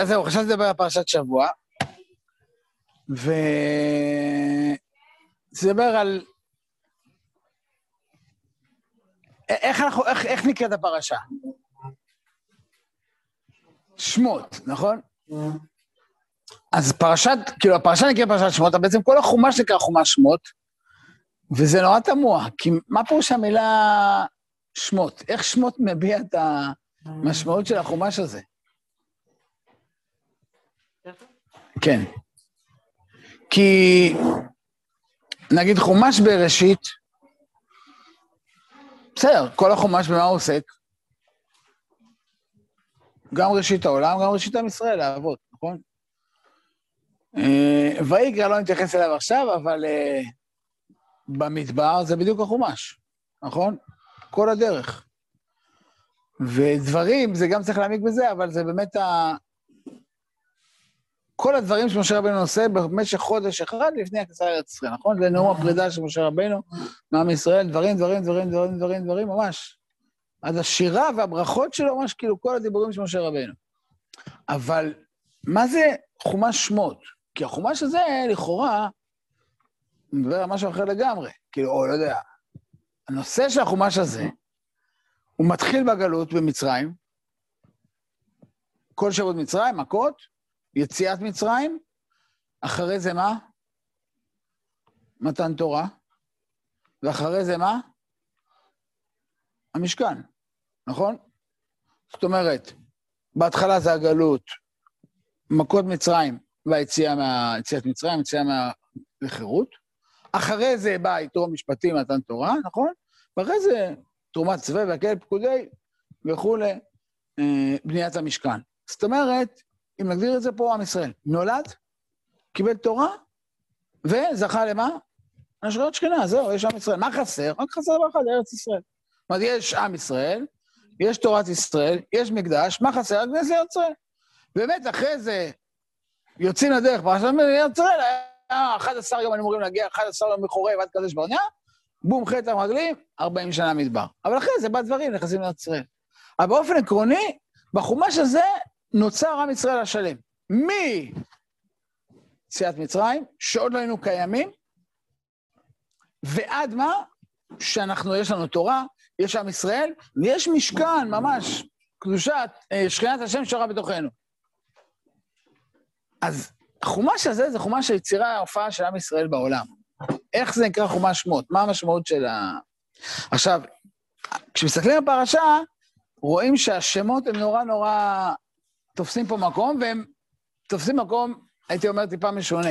אז זהו, חשבתי לדבר על פרשת שבוע, ו... לדבר על... איך, אנחנו, איך, איך נקראת הפרשה? שמות, נכון? אז פרשת, כאילו, הפרשה נקראת פרשת שמות, אבל בעצם כל החומש נקרא חומש שמות, וזה נורא תמוה, כי מה פירוש המילה שמות? איך שמות מביע את המשמעות של החומש הזה? כן. כי נגיד חומש בראשית, בסדר, כל החומש במה הוא עוסק? גם ראשית העולם, גם ראשית עם ישראל, האבות, נכון? אה, ויקרא לא נתייחס אליו עכשיו, אבל אה, במדבר זה בדיוק החומש, נכון? כל הדרך. ודברים, זה גם צריך להעמיק בזה, אבל זה באמת. כל הדברים שמשה רבנו עושה במשך חודש אחד לפני הכניסה לארץ ישראל, נכון? זה נאום הפרידה של משה רבנו מעם ישראל, דברים, דברים, דברים, דברים, דברים, דברים, ממש. אז השירה והברכות שלו, ממש כאילו כל הדיבורים של משה רבנו. אבל מה זה חומש שמות? כי החומש הזה, לכאורה, מדבר על משהו אחר לגמרי. כאילו, או לא יודע, הנושא של החומש הזה, הוא מתחיל בגלות במצרים, כל שבוע מצרים, מכות, יציאת מצרים, אחרי זה מה? מתן תורה, ואחרי זה מה? המשכן, נכון? זאת אומרת, בהתחלה זה הגלות, מכות מצרים והיציאה מה... יציאת מצרים, יציאה מה... לחירות. אחרי זה בא איתו משפטים, מתן תורה, נכון? ואחרי זה תרומת צבא והכלב פקודי וכולי, אה, בניית המשכן. זאת אומרת, אם נגדיר את זה פה, עם ישראל נולד, קיבל תורה, וזכה למה? נשרות שכנה, זהו, יש עם ישראל. מה חסר? רק חסר דבר אחד, ארץ ישראל. זאת אומרת, יש עם ישראל, יש תורת ישראל, יש מקדש, מה חסר? רק כנסת לארץ ישראל. באמת, אחרי זה יוצאים לדרך, פרשת ארץ ישראל, היה 11 יום, היינו אמורים להגיע, 11 יום מחורב עד קדש ברניה, בום, חטא המרגלים, 40 שנה מדבר. אבל אחרי זה בא דברים, נכנסים לארץ ישראל. אבל באופן עקרוני, בחומש הזה נוצר עם ישראל השלם. מיציאת מצרים, שעוד לא היינו קיימים, ועד מה? שאנחנו, יש לנו תורה, יש עם ישראל, ויש משכן, ממש, קדושת, אה, שכינת השם שורה בתוכנו. אז החומש הזה זה חומש היצירה ההופעה של עם ישראל בעולם. איך זה נקרא חומש שמות? מה המשמעות של ה... עכשיו, כשמסתכלים על הפרשה, רואים שהשמות הם נורא נורא תופסים פה מקום, והם תופסים מקום, הייתי אומר, טיפה משונה.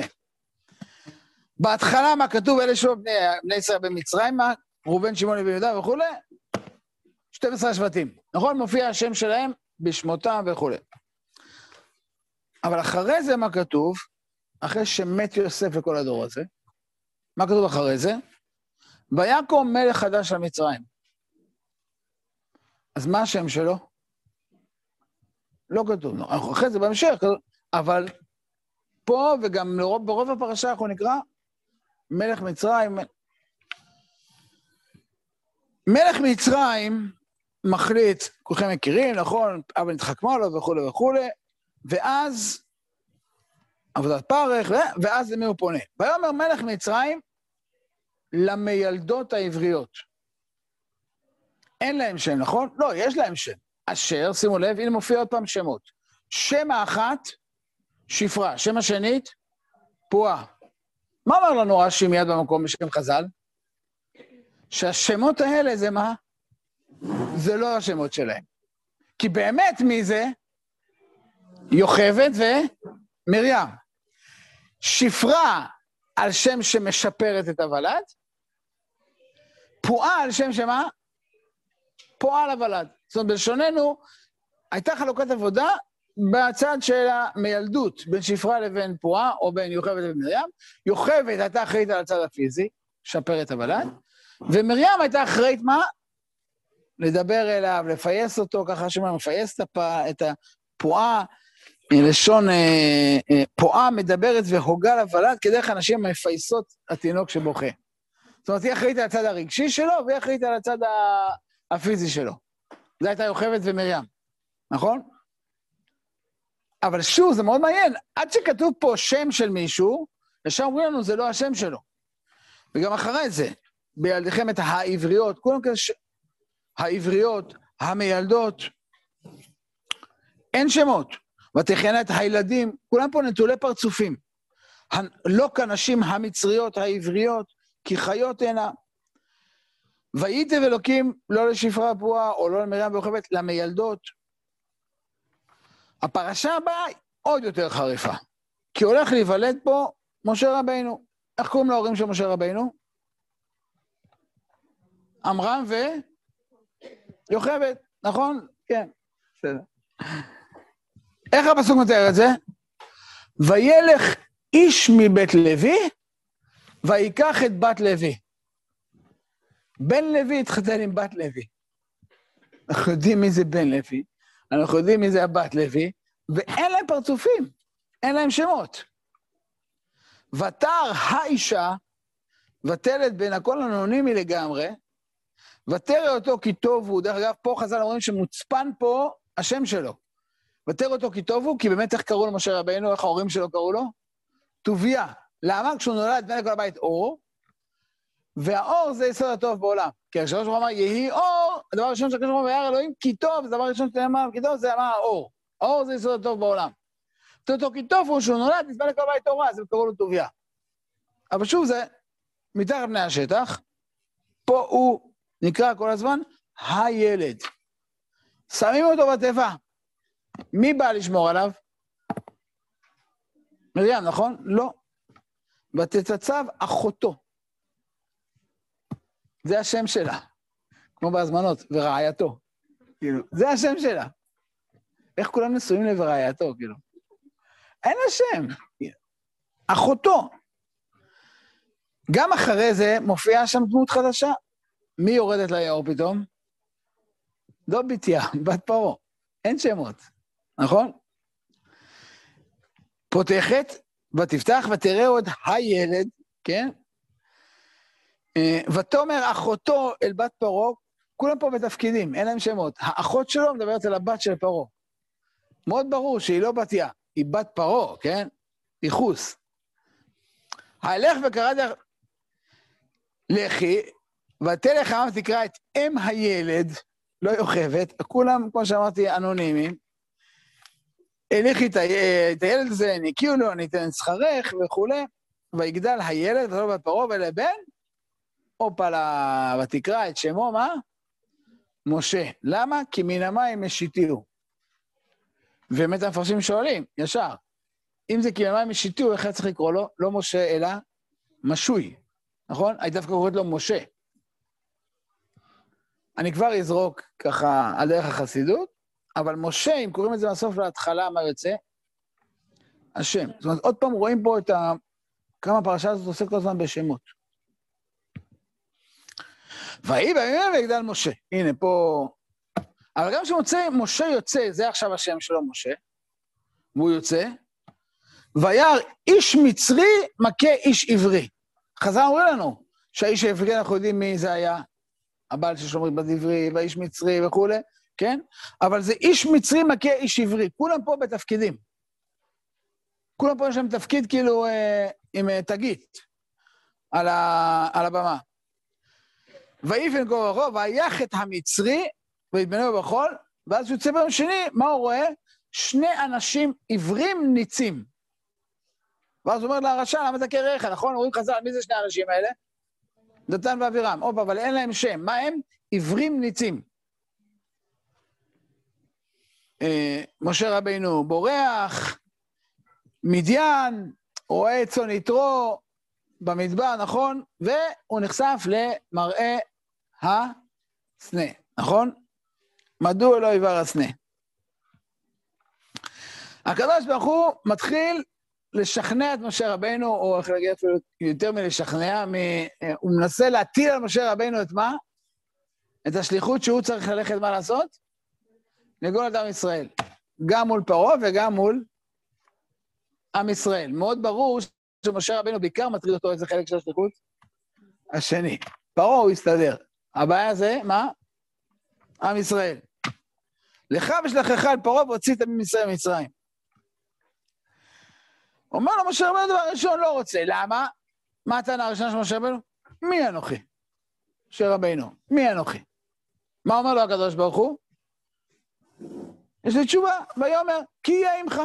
בהתחלה, מה כתוב, אלה שוב בני, בני ישראל במצרימה, ראובן, שמעון ויהודה וכולי, 12 שבטים. נכון? מופיע השם שלהם בשמותם וכולי. אבל אחרי זה, מה כתוב? אחרי שמת יוסף וכל הדור הזה, מה כתוב אחרי זה? ויקום מלך חדש על מצרים. אז מה השם שלו? לא כתוב, אנחנו אחרי זה בהמשך, אבל פה וגם לרוב, ברוב הפרשה אנחנו נקרא מלך מצרים. מלך מצרים מחליט, כולכם מכירים, נכון, אבל נתחכמה לו וכולי וכולי, ואז עבודת פרך, ואז למי הוא פונה? ויאמר מלך מצרים למיילדות העבריות. אין להם שם, נכון? לא, יש להם שם. אשר, שימו לב, הנה מופיע עוד פעם שמות. שם האחת, שפרה. שם השנית, פועה. מה אמר לנו רש"י מיד במקום בשם חז"ל? שהשמות האלה זה מה? זה לא השמות שלהם. כי באמת מי זה? יוכבד ומרים. שפרה על שם שמשפרת את הוולד, פועה על שם שמה? פועל הוולד. זאת אומרת, בלשוננו, הייתה חלוקת עבודה בצד של המילדות, בין שפרה לבין פועה, או בין יוכבד לבין מרים. יוכבד הייתה אחראית על הצד הפיזי, לשפר את הוולד, ומרים הייתה אחראית מה? לדבר אליו, לפייס אותו, ככה שאומרים, מפייס את הפועה, לשון אה, אה, פועה מדברת והוגה לוולד, כדרך אנשים מפייסות התינוק שבוכה. זאת אומרת, היא אחראית על הצד הרגשי שלו, והיא אחראית על הצד הפיזי שלו. זו הייתה יוכבד ומרים, נכון? אבל שוב, זה מאוד מעניין, עד שכתוב פה שם של מישהו, ישר אומרים לנו, זה לא השם שלו. וגם אחרי זה, בילדיכם את העבריות, כולם כזה, ש... העבריות, המיילדות, אין שמות. ותכן את הילדים, כולם פה נטולי פרצופים. לא כנשים המצריות, העבריות, כי חיות הנה. וייטב אלוקים לא לשפרה פרועה או לא למרים ויוכבת, למיילדות. הפרשה הבאה היא עוד יותר חריפה, כי הולך להיוולד פה משה רבינו. איך קוראים להורים של משה רבינו? עמרם ויוכבד, נכון? כן, בסדר. איך הפסוק מתאר את זה? וילך איש מבית לוי, ויקח את בת לוי. בן לוי התחתן עם בת לוי. אנחנו יודעים מי זה בן לוי, אנחנו יודעים מי זה הבת לוי, ואין להם פרצופים, אין להם שמות. ותר האישה, ותלת בין הכל אנונימי לגמרי, ותרא אותו כי טוב הוא, דרך אגב, פה חז"ל אומרים שמוצפן פה השם שלו. ותרא אותו כי טוב הוא, כי באמת איך קראו למשה רבינו, איך ההורים שלו קראו לו? טוביה. למה? כשהוא נולד בן לכל הבית אור, והאור זה יסוד הטוב בעולם. כי הקדוש ברוך הוא אמר, יהי אור, הדבר הראשון שהקדוש ברוך הוא אמר, אלוהים כי טוב, זה הדבר הראשון שנאמר כי טוב, זה אמר האור. האור זה יסוד הטוב בעולם. אותו כי טוב הוא שהוא נולד, נסבל לכל בית תורה, אז הם קראו לו טוביה. אבל שוב, זה מתחת פני השטח. פה הוא נקרא כל הזמן הילד. שמים אותו בתיבה. מי בא לשמור עליו? מרים, נכון? לא. ותצצב אחותו. זה השם שלה, כמו בהזמנות, ורעייתו. כאילו, זה השם שלה. איך כולם נשואים לברעייתו, כאילו? אין לה שם. אחותו. גם אחרי זה מופיעה שם דמות חדשה. מי יורדת ליאור פתאום? לא בתיה, בת פרעה. אין שמות, נכון? פותחת, ותפתח ותראה עוד הילד, כן? אה, ותאמר אחותו אל בת פרעה, כולם פה בתפקידים, אין להם שמות. האחות שלו מדברת על הבת של פרעה. מאוד ברור שהיא לא בתיה, היא בת פרעה, כן? ייחוס. הלך וקראת לכי, ותלך העם תקרא את אם הילד, לא יוכבת, כולם, כמו שאמרתי, אנונימיים. הליכי את הילד הזה, ניקיו לו, ניתן שכרך וכולי, ויגדל הילד, ולא בת פרעה ולבן, הופה לה, ותקרא את שמו, מה? משה. למה? כי מן המים משיתיהו. ובאמת המפרשים שואלים, ישר, אם זה כי מן המים משיתיהו, איך היה צריך לקרוא לו? לא משה, אלא משוי, נכון? היית דווקא קוראת לו משה. אני כבר אזרוק ככה על דרך החסידות, אבל משה, אם קוראים את זה מהסוף להתחלה, מה יוצא? השם. זאת אומרת, עוד פעם רואים פה את ה... כמה הפרשה הזאת עושה כל הזמן בשמות. ויהי בימים ויגדל משה. הנה, פה... אבל גם כשמשה יוצא, זה עכשיו השם שלו, משה, והוא יוצא, וירא איש מצרי מכה איש עברי. חז"ל אומרים לנו שהאיש העברי, אנחנו יודעים מי זה היה, הבעל של שלומית בדברי, והאיש מצרי וכולי, כן? אבל זה איש מצרי מכה איש עברי, כולם פה בתפקידים. כולם פה יש להם תפקיד כאילו אה, עם אה, תגית על, ה, על הבמה. ויפן גוררו, ויח את המצרי, ויתבנהו בחול, ואז יוצא ביום שני, מה הוא רואה? שני אנשים עיוורים ניצים. ואז הוא אומר לרשע, למה אתה קרח? נכון? אומרים חז"ל, מי זה שני האנשים האלה? דתן ואבירם. הופה, אבל אין להם שם. מה הם? עיוורים ניצים. אה, משה רבינו בורח, מדיין, רואה צאן יתרו במדבר, נכון? והוא נחשף למראה הסנה, נכון? מדוע לא יבר הסנה? הקדוש ברוך הוא מתחיל לשכנע את משה רבינו, או איך להגיד אפילו יותר מלשכנע, מ... הוא מנסה להטיל על משה רבינו את מה? את השליחות שהוא צריך ללכת מה לעשות? לגאול את עם ישראל. גם מול פרעה וגם מול עם ישראל. מאוד ברור שמשה רבינו בעיקר מטריד אותו איזה חלק של השליחות? השני. פרעה הוא יסתדר. הבעיה זה, מה? עם ישראל. לך ושלחך על פרעה והוציא את עם ישראל ממצרים. אומר לו משה רבנו דבר ראשון, לא רוצה. למה? מה הטענה הראשונה של משה רבנו? מי אנוכי? משה רבינו, מי אנוכי? מה אומר לו הקדוש ברוך הוא? יש לי תשובה, ויאמר, כי יהיה עמך.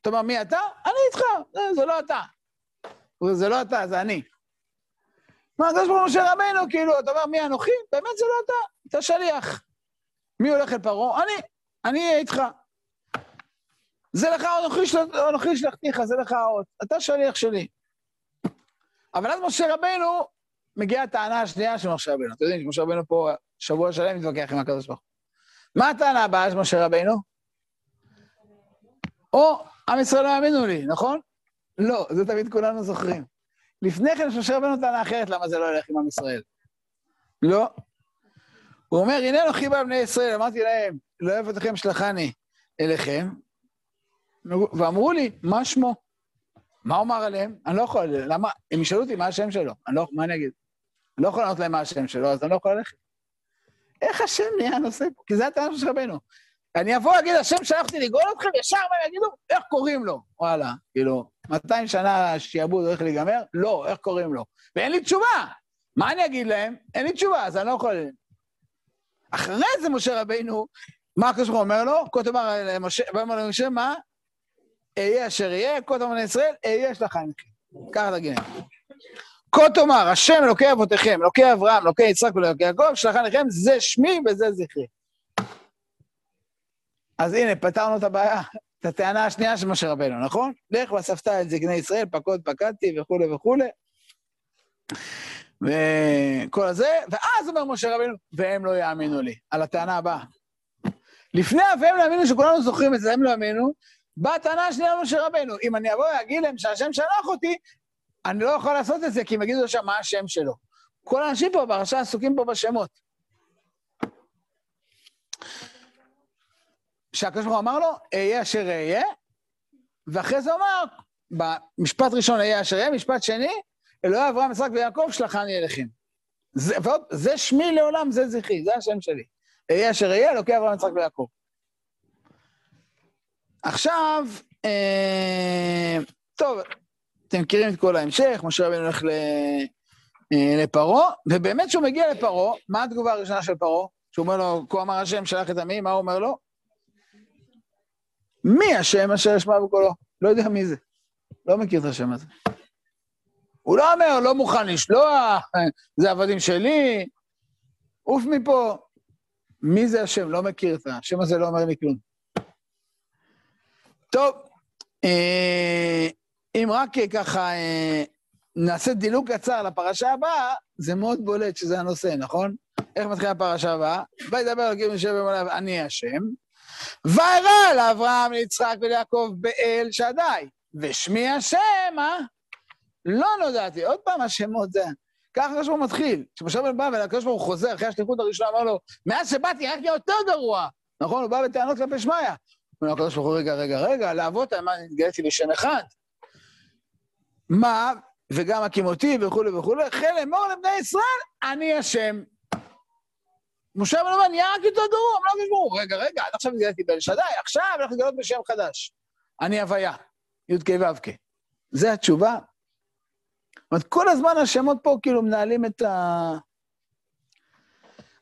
אתה אומר, מי אתה? אני איתך, זה, זה לא אתה. זה לא אתה, זה אני. מה, הקדוש ברוך הוא משה רבינו, כאילו, אתה אומר, מי אנוכי? באמת זה לא אתה, אתה שליח. מי הולך אל פרעה? אני, אני אהיה איתך. זה לך אנוכי שלחתיך, זה לך האות. אתה שליח שלי. אבל אז משה רבינו, מגיעה הטענה השנייה של משה רבינו. אתם יודעים שמשה רבינו פה שבוע שלם מתווכח עם הקדוש ברוך הוא. מה הטענה הבאה של משה רבינו? או, עם ישראל לא יאמינו לי, נכון? לא, זה תמיד כולנו זוכרים. לפני כן יש משה רבינו טענה אחרת למה זה לא ילך עם עם ישראל. לא. הוא אומר, הנה אנוכי בא בני ישראל, אמרתי להם, לא אוהב אתכם שלחני אליכם, ואמרו לי, מה שמו? מה הוא אמר עליהם? אני לא יכול, למה? הם ישאלו אותי מה השם שלו, אני לא, מה אני אגיד? אני לא יכול לענות להם מה השם שלו, אז אני לא יכול ללכת. איך השם נהיה הנושא פה? כי זה הטענה של רבנו. אני אבוא להגיד, השם שלח אותי לגאול אתכם, ישר הם יגידו, איך קוראים לו? וואלה, כאילו, 200 שנה שיעבוד הולך להיגמר? לא, איך קוראים לו? ואין לי תשובה. מה אני אגיד להם? אין לי תשובה, אז אני לא יכול... אחרי זה משה רבינו, מה הקדוש ברוך הוא אומר לו? כה תאמר למשה, ואומר למשה, מה? אהיה אשר יהיה, כה תאמר לישראל, אהיה שלחיים. ככה תגיד להם. כה תאמר, השם אלוקי אבותיכם, אלוקי אברהם, אלוקי יצחק ואלוקי יעקב, שלחן לכם, זה שמי וזה זכרי. אז הנה, פתרנו את הבעיה, את הטענה השנייה של משה רבנו, נכון? לך ואספת את זקני ישראל, פקוד פקדתי וכולי וכולי. וכל הזה, ואז אומר משה רבנו, והם לא יאמינו לי, על הטענה הבאה. לפני והם לא יאמינו, שכולנו זוכרים את זה, הם לא יאמינו, באה הטענה השנייה למשה רבנו, אם אני אבוא ואגיד להם שהשם שלח אותי, אני לא יכול לעשות את זה, כי הם יגידו לשם מה השם שלו. כל האנשים פה בפרשה עסוקים פה בשמות. שהקדוש ברוך הוא אמר לו, אהיה אשר אהיה, ואחרי זה אמר, במשפט ראשון אהיה אשר אהיה, משפט שני, אלוהי אברהם, יצחק ויעקב, שלחני אליכם. זה, ועוד, זה שמי לעולם, זה זכרי, זה השם שלי. אהיה אשר אהיה, אלוקי אברהם, יצחק ויעקב. עכשיו, אה, טוב, אתם מכירים את כל ההמשך, משה רבינו הולך אה, לפרעה, ובאמת כשהוא מגיע לפרעה, מה התגובה הראשונה של פרעה? שהוא אומר לו, כה אמר השם שלח את עמי, מה הוא אומר לו? מי השם אשר ישמע בקולו? לא יודע מי זה. לא מכיר את השם הזה. הוא לא אומר, לא מוכן לשלוח, זה עבדים שלי, עוף מפה. מי זה השם? לא מכיר את השם הזה, לא אומר לי כלום. טוב, אה, אם רק ככה אה, נעשה דילוג קצר לפרשה הבאה, זה מאוד בולט שזה הנושא, נכון? איך מתחילה הפרשה הבאה? וידבר אלוקים יושב במולד, אני השם. וירא לאברהם, ליצחק וליעקב באל שדי. ושמי השם, אה? לא נודעתי. עוד פעם השמות זה... ככה הקדוש ברוך הוא מתחיל. כשמשה רבנו בא והקדוש ברוך הוא חוזר אחרי השליחות הראשונה, אמר לו, מאז שבאתי רק יותר גרוע. נכון? הוא בא בטענות כלפי שמיא. אומר לו הקדוש ברוך הוא, רגע, רגע, רגע, לאבות, מה, התגליתי בשם אחד. מה, וגם הקים אותי וכולי וכולי, חיל אמור לבני ישראל, אני השם. משה אומר, נהיה רק יותר גרוע, הם לא גמרו. רגע, רגע, עד עכשיו התגליתי באל שדי, עכשיו אנחנו נגלות בשם חדש. אני הוויה, י"ק ו"ק. זה התשובה. זאת אומרת, כל הזמן השמות פה כאילו מנהלים את ה...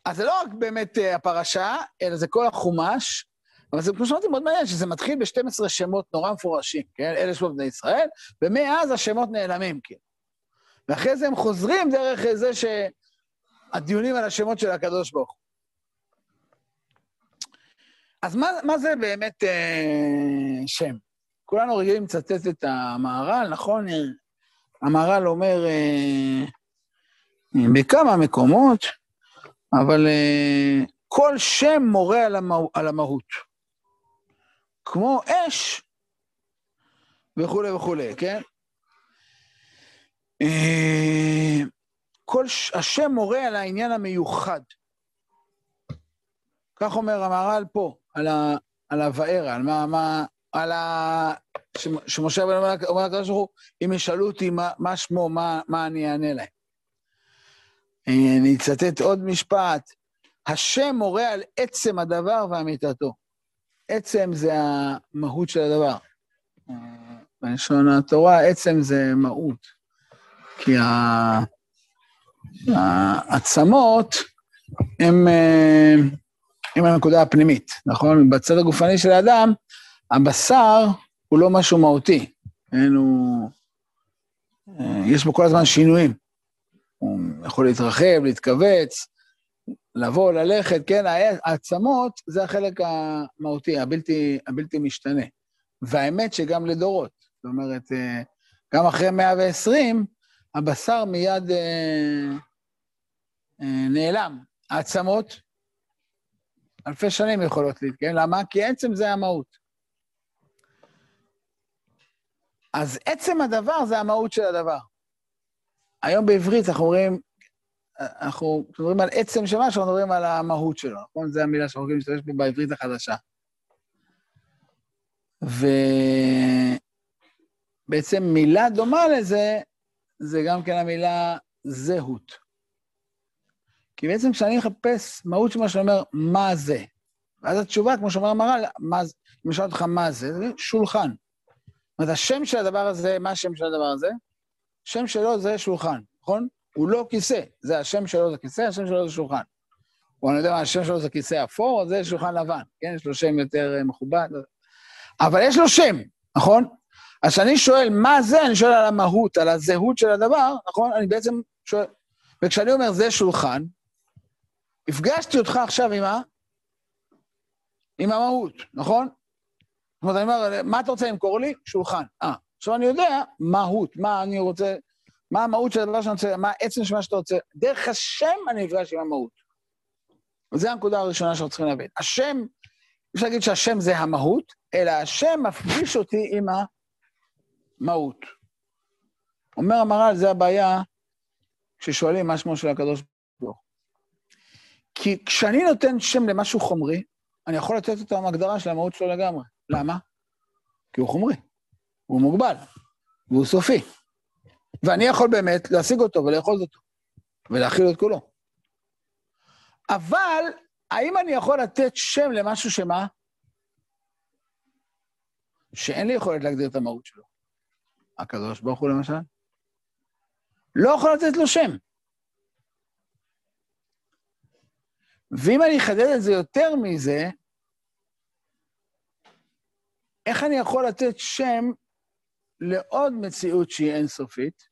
אז זה לא רק באמת אה, הפרשה, אלא זה כל החומש, אבל זה כמו שאמרתי מאוד מעניין, שזה מתחיל ב-12 שמות נורא מפורשים, כן? אלה שמות בני ישראל, ומאז השמות נעלמים, כן. ואחרי זה הם חוזרים דרך זה שהדיונים על השמות של הקדוש ברוך הוא. אז מה, מה זה באמת אה, שם? כולנו רגילים לצטט את המהר"ל, נכון? המהר"ל אומר אה, בכמה מקומות, אבל אה, כל שם מורה על, המה, על המהות. כמו אש וכולי וכולי, כן? אה, כל השם מורה על העניין המיוחד. כך אומר המהר"ל פה, על, ה, על הבארה, על מה, מה, על ה... שמשה רבנו אומר לקדוש ברוך הוא, אם ישאלו אותי מה, מה שמו, מה, מה אני אענה להם. אה, אני אצטט עוד משפט, השם מורה על עצם הדבר ואמיתתו. עצם זה המהות של הדבר. בלשון התורה, עצם זה מהות. כי העצמות הם, הם הנקודה הפנימית, נכון? בצד הגופני של האדם, הבשר הוא לא משהו מהותי. אין, הוא... אה, יש בו כל הזמן שינויים. הוא יכול להתרחב, להתכווץ, לבוא, ללכת, כן, העצמות זה החלק המהותי, הבלתי, הבלתי משתנה. והאמת שגם לדורות, זאת אומרת, אה, גם אחרי 120, הבשר מיד אה, נעלם. העצמות, אלפי שנים יכולות להתקיים, למה? כי עצם זה המהות. אז עצם הדבר זה המהות של הדבר. היום בעברית אנחנו אומרים, אנחנו מדברים על עצם של משהו, אנחנו מדברים על המהות שלו, נכון? זו המילה שאנחנו יכולים להשתמש בה בעברית החדשה. ובעצם מילה דומה לזה, זה גם כן המילה זהות. כי בעצם כשאני מחפש מהות של מה שאני אומר, מה זה? ואז התשובה, כמו שאומר המר"ל, אם אשאל אותך מה זה, זה שולחן. זאת אומרת, השם של הדבר הזה, מה השם של הדבר הזה? השם שלו זה שולחן, נכון? הוא לא כיסא, זה השם שלו זה כיסא, השם שלו זה שולחן. או אני יודע מה, השם שלו זה כיסא אפור, זה שולחן לבן, כן? יש לו שם יותר אה, מכובד. אבל יש לו שם, נכון? אז כשאני שואל מה זה, אני שואל על המהות, על הזהות של הדבר, נכון? אני בעצם שואל... וכשאני אומר זה שולחן, הפגשתי אותך עכשיו עם ה... עם המהות, נכון? זאת אומרת, אני אומר, מה אתה רוצה למכור לי? שולחן. אה, עכשיו אני יודע מהות, מה אני רוצה, מה המהות של הדבר שאני רוצה, מה העצם של מה שאתה רוצה. דרך השם אני נפגש עם המהות. וזו הנקודה הראשונה שאנחנו צריכים להבין. השם, אפשר להגיד שהשם זה המהות, אלא השם מפגיש אותי עם המהות. אומר המהר"ל, זה הבעיה כששואלים מה שמו של הקדוש ברוך כי כשאני נותן שם למשהו חומרי, אני יכול לתת אותו הגדרה של המהות שלו לגמרי. למה? כי הוא חומרי, הוא מוגבל, והוא סופי. ואני יכול באמת להשיג אותו ולאכול אותו, ולהכיל את כולו. אבל, האם אני יכול לתת שם למשהו שמה? שאין לי יכולת להגדיר את המהות שלו. הקדוש ברוך הוא למשל, לא יכול לתת לו שם. ואם אני אחדד את זה יותר מזה, איך אני יכול לתת שם לעוד מציאות שהיא אינסופית,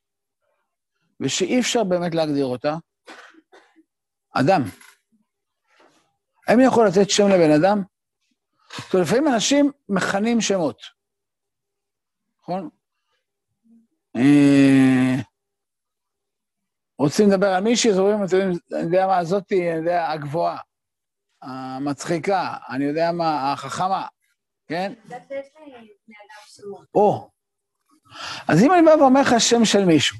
ושאי אפשר באמת להגדיר אותה? אדם. האם אני יכול לתת שם לבן אדם? זאת אומרת, לפעמים אנשים מכנים שמות, נכון? רוצים לדבר על מישהי, אז אומרים, אני יודע מה, זאתי, אני יודע, הגבוהה, המצחיקה, אני יודע מה, החכמה, כן? או. אז אם אני בא ואומר לך שם של מישהו,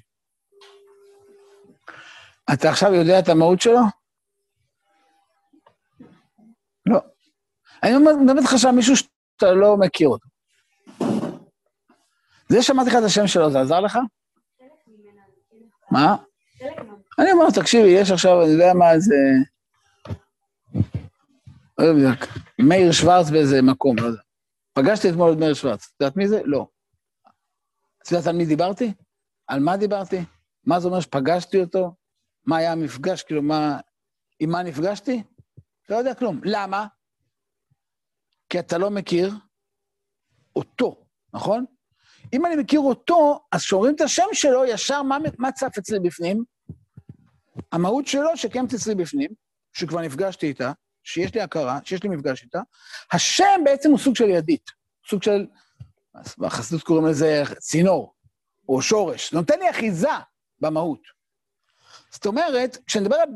אתה עכשיו יודע את המהות שלו? לא. אני מדבר איתך עכשיו מישהו שאתה לא מכיר אותו. זה שמעתי לך את השם שלו, זה עזר לך? מה? אני אומר, תקשיבי, יש עכשיו, אני יודע מה זה... לא יודע, מאיר שוורץ באיזה מקום, לא יודע. פגשתי אתמול את מאיר שוורץ. את יודעת מי זה? לא. את יודעת על מי דיברתי? על מה דיברתי? מה זה אומר שפגשתי אותו? מה היה המפגש? כאילו, מה... עם מה נפגשתי? לא יודע כלום. למה? כי אתה לא מכיר אותו, נכון? אם אני מכיר אותו, אז כשאומרים את השם שלו, ישר מה, מה צף אצלי בפנים? המהות שלו שקיימת אצלי בפנים, שכבר נפגשתי איתה, שיש לי הכרה, שיש לי מפגש איתה, השם בעצם הוא סוג של ידית, סוג של, בחסידות קוראים לזה צינור, או שורש, נותן לי אחיזה במהות. זאת אומרת, כשנדבר על,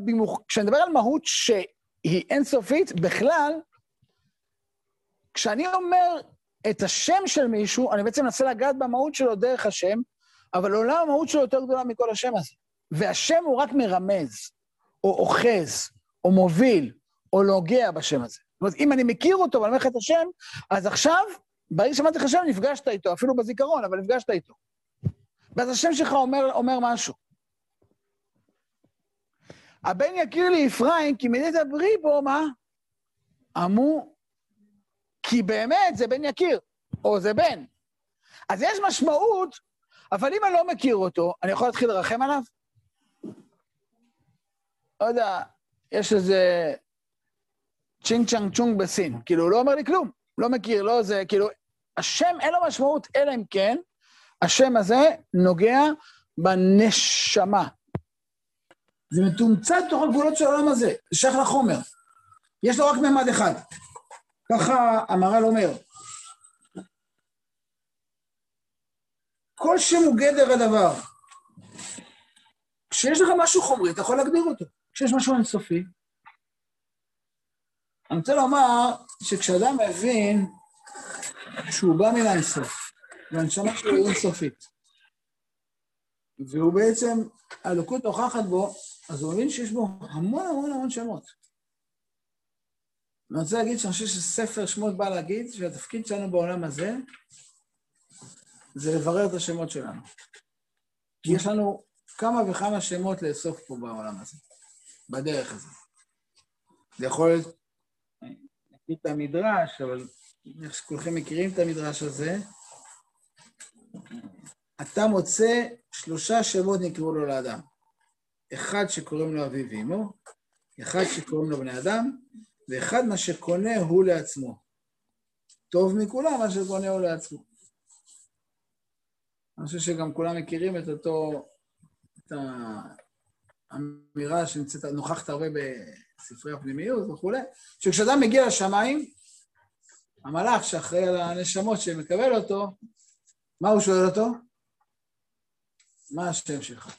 כשנדבר על מהות שהיא אינסופית, בכלל, כשאני אומר את השם של מישהו, אני בעצם מנסה לגעת במהות שלו דרך השם, אבל לעולם המהות שלו יותר גדולה מכל השם הזה. והשם הוא רק מרמז, או אוחז, או מוביל, או נוגע בשם הזה. זאת אומרת, אם אני מכיר אותו ואני אומר לך את השם, אז עכשיו, ברגע שמעתי לך שם, נפגשת איתו, אפילו בזיכרון, אבל נפגשת איתו. ואז השם שלך אומר, אומר משהו. הבן יכיר לי אפרים, כי מדי דברי בו, מה? אמרו, כי באמת זה בן יקיר, או זה בן. אז יש משמעות, אבל אם אני לא מכיר אותו, אני יכול להתחיל לרחם עליו? לא יודע, יש איזה צ'ינג צ'אנג צ'ונג בסין, כאילו, הוא לא אומר לי כלום, לא מכיר, לא זה, כאילו, השם אין לו משמעות, אלא אם כן, השם הזה נוגע בנשמה. זה מתומצת בתוך הגבולות של העולם הזה, זה שייך לחומר. יש לו רק ממד אחד. ככה המהר"ל אומר. כל שם הוא גדר הדבר. כשיש לך משהו חומרי, אתה יכול להגדיר אותו. כשיש משהו אינסופי, אני רוצה לומר שכשאדם מבין שהוא בא מן האינסוף, והנשמה שלו היא אינסופית, והוא בעצם, האלוקות נוכחת בו, אז הוא מבין שיש בו המון המון המון שמות. אני רוצה להגיד שאני חושב שספר שמות בא להגיד שהתפקיד שלנו בעולם הזה זה לברר את השמות שלנו. כי יש לנו כמה וכמה שמות לאסוף פה בעולם הזה, בדרך הזאת. זה יכול להיות, אני אגיד את המדרש, אבל איך שכולכם מכירים את המדרש הזה, אתה מוצא שלושה שמות נקראו לו לאדם. אחד שקוראים לו אביו ואמו, אחד שקוראים לו בני אדם, ואחד מה שקונה הוא לעצמו. טוב מכולם מה שקונה הוא לעצמו. אני חושב שגם כולם מכירים את אותו, את האמירה שנמצאת, נוכחת הרבה בספרי הפנימיות וכולי, שכשאדם מגיע לשמיים, המלאך שאחראי על הנשמות שמקבל אותו, מה הוא שואל אותו? מה השם שלך?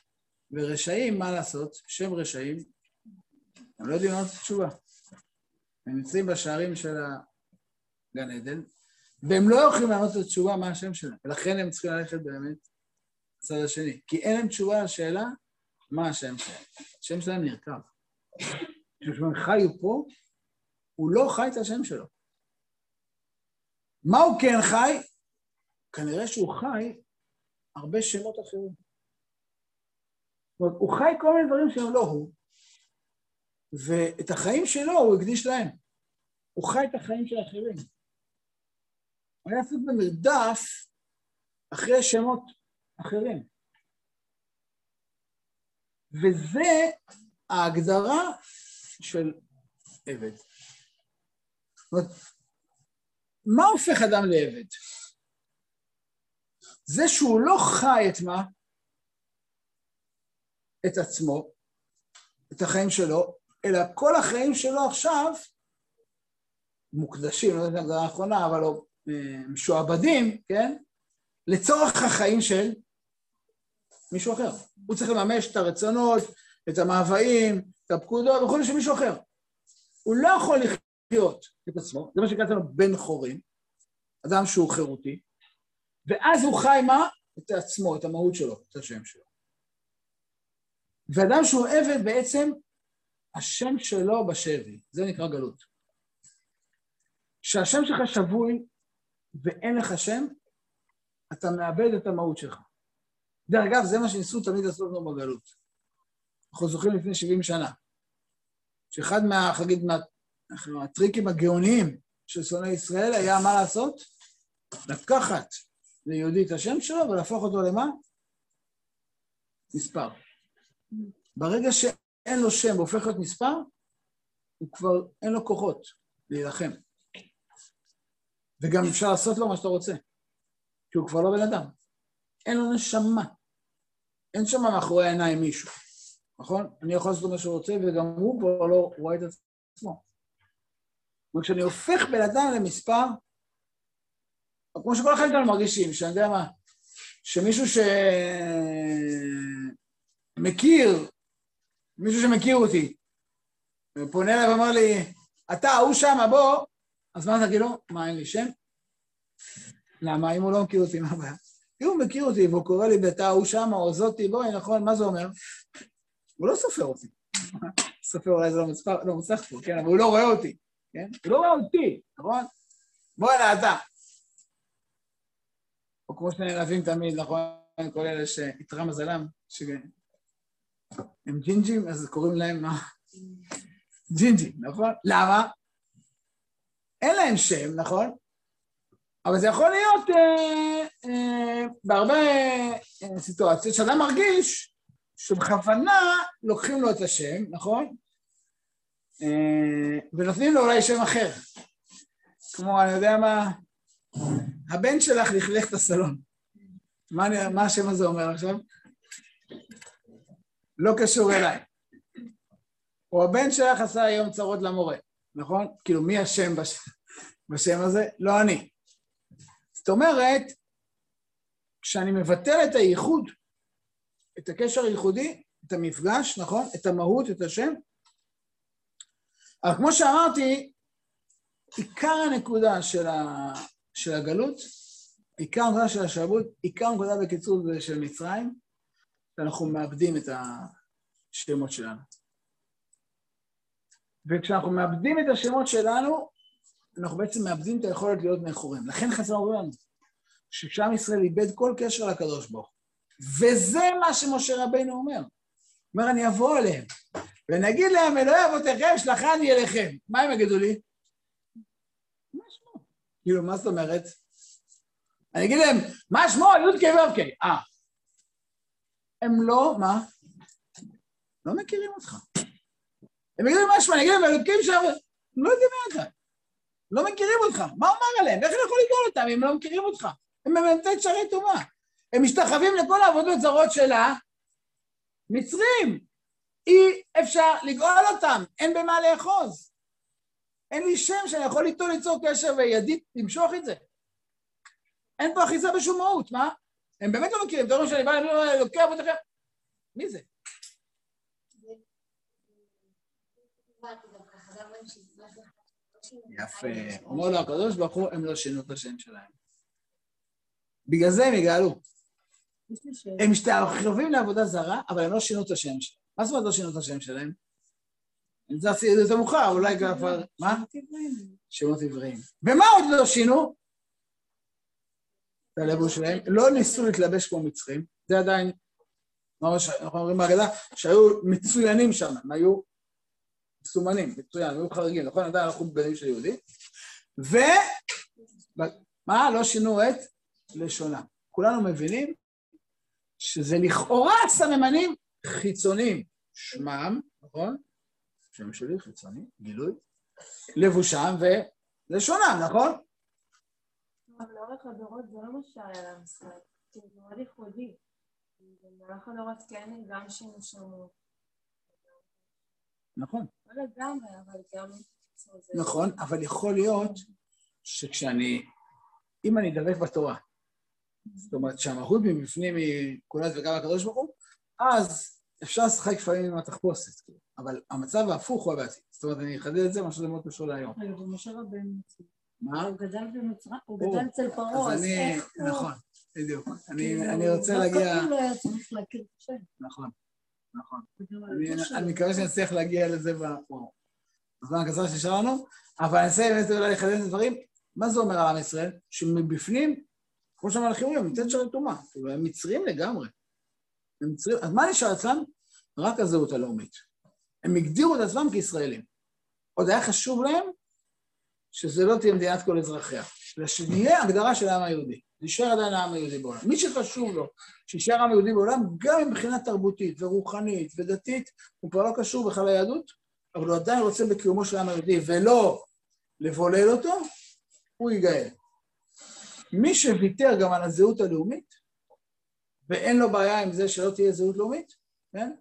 ורשעים, מה לעשות? שם רשעים, הם לא יודעים לענות תשובה. הם נמצאים בשערים של הגן עדן, והם לא יכולים לענות את התשובה מה השם שלהם, ולכן הם צריכים ללכת באמת לצד השני. כי אין להם תשובה לשאלה מה השם שלהם. השם שלהם נרקב. כשהם חיו פה, הוא לא חי את השם שלו. מה הוא כן חי? כנראה שהוא חי הרבה שמות אחרים. זאת אומרת, הוא חי כל מיני דברים שהם לא הוא, ואת החיים שלו הוא הקדיש להם. הוא חי את החיים של האחרים. הוא היה עסוק במרדף אחרי שמות אחרים. וזה ההגדרה של עבד. זאת אומרת, מה הופך אדם לעבד? זה שהוא לא חי את מה? את עצמו, את החיים שלו, אלא כל החיים שלו עכשיו מוקדשים, לא יודע אם זו האחרונה, אבל לא, משועבדים, כן? לצורך החיים של מישהו אחר. הוא צריך לממש את הרצונות, את המאוויים, את הפקודות וכולי של מישהו אחר. הוא לא יכול לחיות את עצמו, זה מה שקראת לנו בן חורים, אדם שהוא חירותי, ואז הוא חי מה? את עצמו, את המהות שלו, את השם שלו. ואדם שהוא עבד בעצם, השם שלו בשבי, זה נקרא גלות. כשהשם שלך שבוי ואין לך שם, אתה מאבד את המהות שלך. דרך אגב, זה מה שניסו תמיד לעשות לנו בגלות. אנחנו זוכרים לפני 70 שנה, שאחד מה, איך להגיד, מהטריקים הגאוניים של שונאי ישראל היה מה לעשות? לקחת ליהודי את השם שלו ולהפוך אותו למה? מספר. ברגע שאין לו שם והופך להיות מספר, הוא כבר אין לו כוחות להילחם. וגם אפשר לעשות לו מה שאתה רוצה, כי הוא כבר לא בן אדם. אין לו נשמה. אין שם מאחורי העיניים מישהו, נכון? אני יכול לעשות מה שהוא רוצה, וגם הוא כבר לא רואה את עצמו. וכשאני הופך בן אדם למספר, כמו שכל החיים שלנו מרגישים, שאני יודע מה, שמישהו שמכיר, מישהו שמכיר אותי, פונה אליי ואמר לי, אתה, ההוא שמה, בוא, אז מה תגיד לו? מה, אין לי שם? למה? אם הוא לא מכיר אותי, מה הבעיה? אם הוא מכיר אותי והוא קורא לי ביתה, הוא שמה, או זאתי, בואי, נכון, מה זה אומר? הוא לא סופר אותי. סופר אולי זה לא מוצלח לא מוצלח פה, כן, אבל הוא לא רואה אותי, כן? הוא לא רואה אותי, נכון? בוא אליי אתה. או כמו שנעלבים תמיד, נכון? כל אלה שאיתרע מזלם, שהם ג'ינג'ים, אז קוראים להם מה? ג'ינג'ים, נכון? למה? אין להם שם, נכון? אבל זה יכול להיות אה, אה, בהרבה אה, סיטואציות שאדם מרגיש שבכוונה לוקחים לו את השם, נכון? אה, ונותנים לו אולי שם אחר. כמו, אני יודע מה, הבן שלך לכלך את הסלון. מה, אני, מה השם הזה אומר עכשיו? לא קשור אליי. או הבן שלך עשה היום צרות למורה, נכון? כאילו, מי אשם בש... בשם הזה? לא אני. זאת אומרת, כשאני מבטל את הייחוד, את הקשר הייחודי, את המפגש, נכון? את המהות, את השם, אבל כמו שאמרתי, עיקר הנקודה של, ה... של הגלות, עיקר הנקודה של השעבוד, עיקר הנקודה בקיצור זה של מצרים, שאנחנו מאבדים את השמות שלנו. וכשאנחנו מאבדים את השמות שלנו, אנחנו בעצם מאבדים את היכולת להיות מאחוריהם. לכן חסר לנו שכשעם ישראל איבד כל קשר לקדוש ברוך וזה מה שמשה רבינו אומר. הוא אומר, אני אבוא אליהם, ואני אגיד להם, אלוהי אבותיכם, שלחני אליכם. מה הם יגידו לי? מה שמו? כאילו, מה זאת אומרת? אני אגיד להם, מה שמו? י"ק ו"ק. אה. הם לא, מה? לא מכירים אותך. הם יגידו מה שמו, אני אגיד להם, אלוקים שם, הם לא יודעים מי אתה. לא מכירים אותך. מה אומר עליהם? איך אני יכול לגאול אותם אם לא מכירים אותך? הם באמת שערי טומאה. הם משתחווים לכל העבודות זרות שלה, מצרים. אי אפשר לגאול אותם, אין במה לאחוז. אין לי שם שאני יכול איתו ליצור קשר וידית למשוך את זה. אין פה אחיזה בשום מהות, מה? הם באמת לא מכירים, אתם רואים שאני בא לוקח אבותיכם. מי זה? יפה. אומר לו הקדוש ברוך הוא, הם לא שינו את השם שלהם. בגלל זה הם יגאלו. הם משתחרבים לעבודה זרה, אבל הם לא שינו את השם שלהם. מה זאת אומרת לא שינו את השם שלהם? זה יותר מאוחר, אולי כבר... מה? שמות עבריים. ומה עוד לא שינו? את הלבוש שלהם. לא ניסו להתלבש כמו מצרים, זה עדיין, אנחנו אומרים בהגדה, שהיו מצוינים שם, הם היו מסומנים, מצוין, היו חריגים, נכון? עדיין הלכו בגדים של יהודי. ו... מה? לא שינו את לשונה. כולנו מבינים שזה לכאורה סממנים חיצוניים. שמם, נכון? שם שלי חיצוני, גילוי, לבושם ולשונם, נכון? אבל לאורך הדורות זה לא מה שהיה ישראל, זה מאוד ייחודי. במהלך הדורות כן גם שינו שמות. נכון. לא. נכון, אבל יכול להיות שכשאני, אם אני דבק בתורה, זאת אומרת שהמהות מבפנים היא כולת וגם הקדוש ברוך הוא, אז אפשר לשחק לפעמים עם התחפושת, כאילו. אבל המצב ההפוך הוא הבעתי. זאת אומרת, אני אחדד את זה, מה שזה מאוד קשור להיום. רגע, ומשה רבנו, מה? הוא גדל במצרים, הוא גדל אצל פרעה, אז אני, נכון, בדיוק. אני רוצה להגיע... דווקא הוא לא היה צריך להכיר את השם. נכון, נכון. אני מקווה שאני אצליח להגיע לזה בזמן הקצר שנשאר לנו, אבל אני אנסה באמת אולי לחדד את הדברים. מה זה אומר על עם ישראל? שמבפנים, כמו שהמלאכים אומרים, נמצאת שם טומאה. כאילו, הם מצרים לגמרי. הם מצרים, אז מה נשאר אצלם? רק הזהות הלאומית. הם הגדירו את עצמם כישראלים. עוד היה חשוב להם שזה לא תהיה מדינת כל אזרחיה, אלא שנהיה הגדרה של העם היהודי. להישאר עדיין העם היהודי בעולם. מי שחשוב לו שישאר העם היהודי בעולם, גם מבחינה תרבותית ורוחנית ודתית, הוא כבר לא קשור בכלל ליהדות, אבל הוא עדיין רוצה בקיומו של העם היהודי ולא לבולל אותו, הוא ייגאל. מי שוויתר גם על הזהות הלאומית, ואין לו בעיה עם זה שלא תהיה זהות לאומית, כן?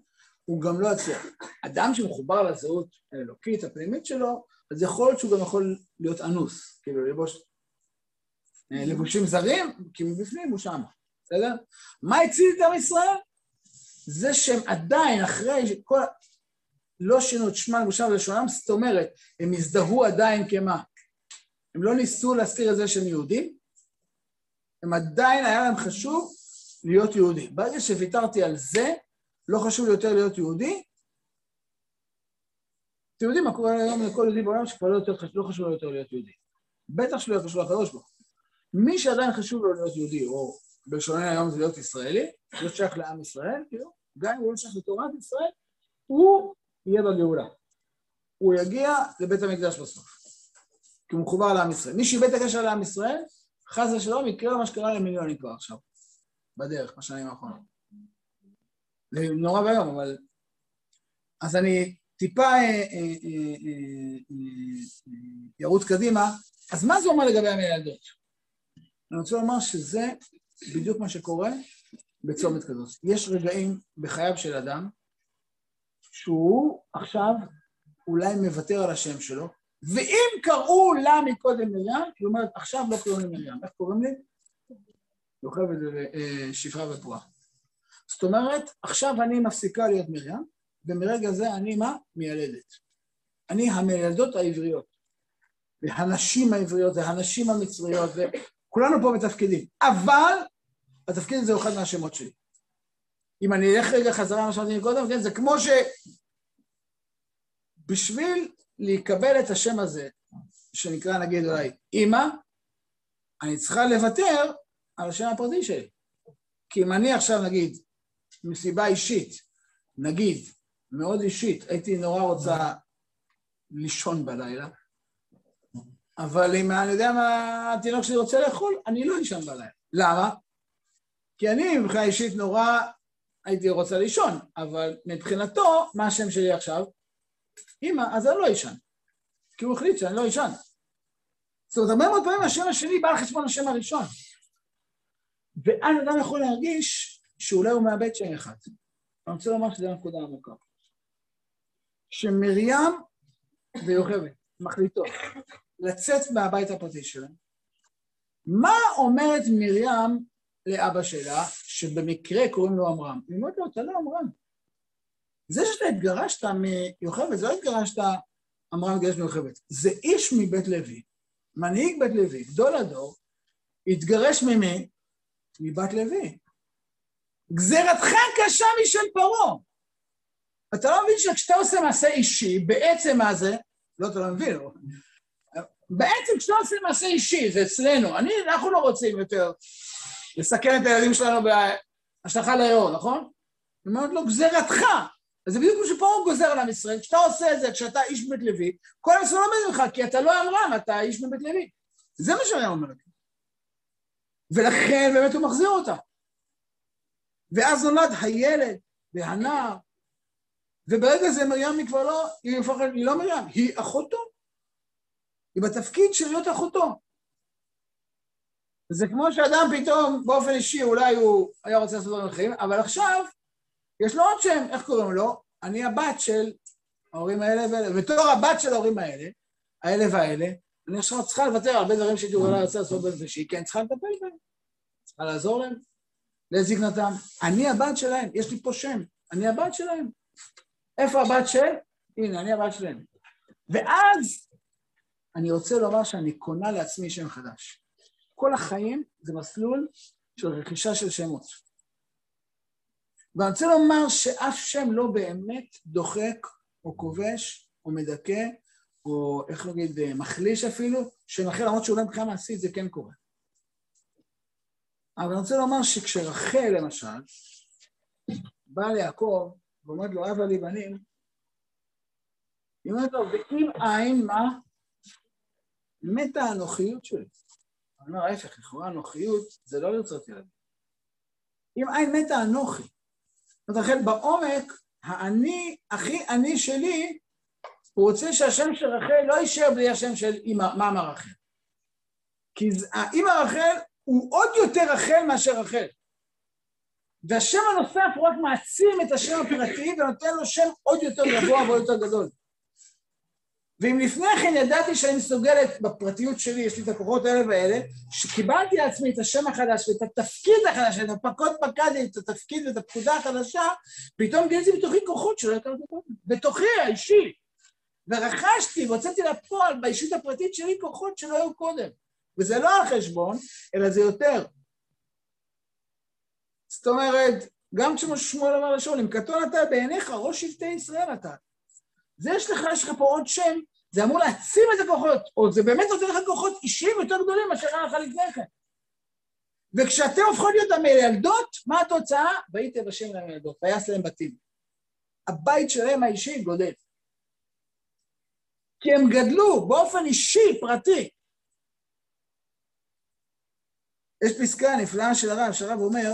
הוא גם לא יצליח. אדם שמחובר לזהות האלוקית, הפנימית שלו, אז יכול להיות שהוא גם יכול להיות אנוס, כאילו ללבוש לבושים זרים, כי מבפנים הוא שם, בסדר? מה הציל את עם ישראל? זה שהם עדיין, אחרי כל... לא שינו את שמם לבושם ולשונם, זאת אומרת, הם הזדהו עדיין כמה? הם לא ניסו להזכיר את זה שהם יהודים, הם עדיין, היה להם חשוב להיות יהודי. ברגע שוויתרתי על זה, לא חשוב לי יותר להיות יהודי, אתם יודעים מה קורה היום לכל יהודי בעולם שכבר לא, יותר, לא חשוב לו יותר להיות יהודי. בטח שלא חשוב לקדוש ברוך מי שעדיין חשוב לו להיות יהודי, או בשונה היום זה להיות ישראלי, להיות שייך לעם ישראל, כאילו, גם אם הוא לא שייך לתורת ישראל, הוא יהיה בגאולה. הוא יגיע לבית המקדש בסוף, כי הוא מחובר לעם ישראל. מי שאיבד את הקשר לעם ישראל, חס ושלום יקרה מה שקרה למיליונים כבר עכשיו, בדרך, בשנים האחרונות. זה נורא ואיום, אבל... אז אני טיפה אה, אה, אה, ירוץ קדימה. אז מה זה אומר לגבי המילדות? אני רוצה לומר שזה בדיוק מה שקורה בצומת כזאת. יש רגעים בחייו של אדם שהוא עכשיו אולי מוותר על השם שלו, ואם קראו לה מקודם מרים, היא אומרת, עכשיו לא קוראים לי מרים. איך קוראים לי? יוכבת שפרה ופועה. זאת אומרת, עכשיו אני מפסיקה להיות מרים, ומרגע זה אני מה? מיילדת. אני המילדות העבריות, והנשים העבריות, והנשים המצריות, וכולנו פה בתפקידים. אבל התפקיד הזה הוא אחד מהשמות שלי. אם אני אלך רגע חזרה למה שאמרתי קודם, כן, זה כמו ש... בשביל לקבל את השם הזה, שנקרא נגיד אולי אימא, אני צריכה לוותר על השם הפרטי שלי. כי אם אני עכשיו נגיד, מסיבה אישית, נגיד, מאוד אישית, הייתי נורא רוצה לישון בלילה, אבל אם אני יודע מה התינוק שלי רוצה לאכול, אני לא אשן בלילה. למה? כי אני מבחינה אישית נורא הייתי רוצה לישון, אבל מבחינתו, מה השם שלי עכשיו? אמא, אז אני לא אשן. כי הוא החליט שאני לא אשן. זאת אומרת, הרבה מאוד פעמים השם השני בא על חשבון השם הראשון. ואז אדם יכול להרגיש שאולי הוא מאבד שם אחד. אני רוצה לומר שזו נקודה עמוקה. שמרים ויוכבד מחליטות לצאת מהבית הפרטי שלהם, מה אומרת מרים לאבא שלה, שבמקרה קוראים לו עמרם? היא אומרת לו, אתה לא עמרם. זה שאתה התגרשת מיוכבד, זה לא התגרשת, עמרם התגרש מיוכבד. זה איש מבית לוי, מנהיג בית לוי, גדול הדור, התגרש ממי? מבת לוי. גזירתך קשה משל פרעה. אתה לא מבין שכשאתה עושה מעשה אישי, בעצם מה זה? לא, אתה לא מבין. בעצם כשאתה עושה מעשה אישי, זה אצלנו. אני, אנחנו לא רוצים יותר לסכן את הילדים שלנו בהשלכה ליאור, נכון? היא אומרת לו, גזירתך. אז זה בדיוק כמו שפרעה גוזר על עם ישראל. כשאתה עושה את זה, כשאתה איש בבית לוי, כל ישראל לומד ממך, כי אתה לא אמרם, אתה איש בבית לוי. זה מה שהיה אומר. ולכן באמת הוא מחזיר אותה. ואז נולד הילד והנער, וברגע זה מרים היא כבר לא, היא הופכת, היא לא מרים, היא אחותו. היא בתפקיד של להיות אחותו. זה כמו שאדם פתאום, באופן אישי, אולי הוא היה רוצה לעשות דברים אחרים, אבל עכשיו יש לו עוד שם, איך קוראים לו? אני הבת של ההורים האלה והאלה, בתור הבת של ההורים האלה, האלה והאלה, אני עכשיו צריכה לוותר על הרבה דברים שהייתי אולי רוצה לעשות בהם, ושהיא כן צריכה לטפל בהם, צריכה לעזור להם. לזקנתם. אני הבת שלהם, יש לי פה שם, אני הבת שלהם. איפה הבת של? הנה, אני הבת שלהם. ואז אני רוצה לומר שאני קונה לעצמי שם חדש. כל החיים זה מסלול של רכישה של שמות. ואני רוצה לומר שאף שם לא באמת דוחק או כובש או מדכא או איך נגיד מחליש אפילו, שם אחר למרות שאולי מבחינה מעשית זה כן קורה. אבל אני רוצה לומר שכשרחל, למשל, באה ליעקב ואומרת לו, אבא לי בנים, היא אומרת לו, ואם אין, מה? מתה האנוכיות שלי. אני אומר, ההפך, לכאורה אנוכיות זה לא לרצות ילדים. אם אין מתה אנוכי. זאת אומרת, רחל, בעומק, האני, הכי אני שלי, הוא רוצה שהשם של רחל לא יישאר בלי השם של אמא, מה אמר רחל? כי האמא רחל הוא עוד יותר רחל מאשר רחל. והשם הנוסף הוא רק מעצים את השם הפרטי ונותן לו שם עוד יותר גבוה ועוד יותר גדול. ואם לפני כן ידעתי שאני מסוגלת בפרטיות שלי, יש לי את הכוחות האלה והאלה, שקיבלתי לעצמי את השם החדש ואת התפקיד החדש, את הפקוד פקדי, את התפקיד ואת הפקודה החדשה, פתאום גיליתי בתוכי כוחות שלא הכרתי קודם. בתוכי האישי. ורכשתי והוצאתי לפועל באישית הפרטית שלי כוחות שלא היו קודם. וזה לא על חשבון, אלא זה יותר. זאת אומרת, גם כששמואל אמר לשאול, אם קטון אתה בעיניך, ראש שבטי ישראל אתה. זה יש לך, יש לך פה עוד שם, זה אמור להעצים את הכוחות, או זה באמת נותן לך כוחות אישיים יותר גדולים מאשר היה לך לפני כן. וכשאתם הופכות להיות המילדות, מה התוצאה? וייתם השם למילדות, ויעש להם בתים. הבית שלהם האישי גודל. כי הם גדלו באופן אישי, פרטי, יש פסקה נפלאה של הרב, שהרב אומר,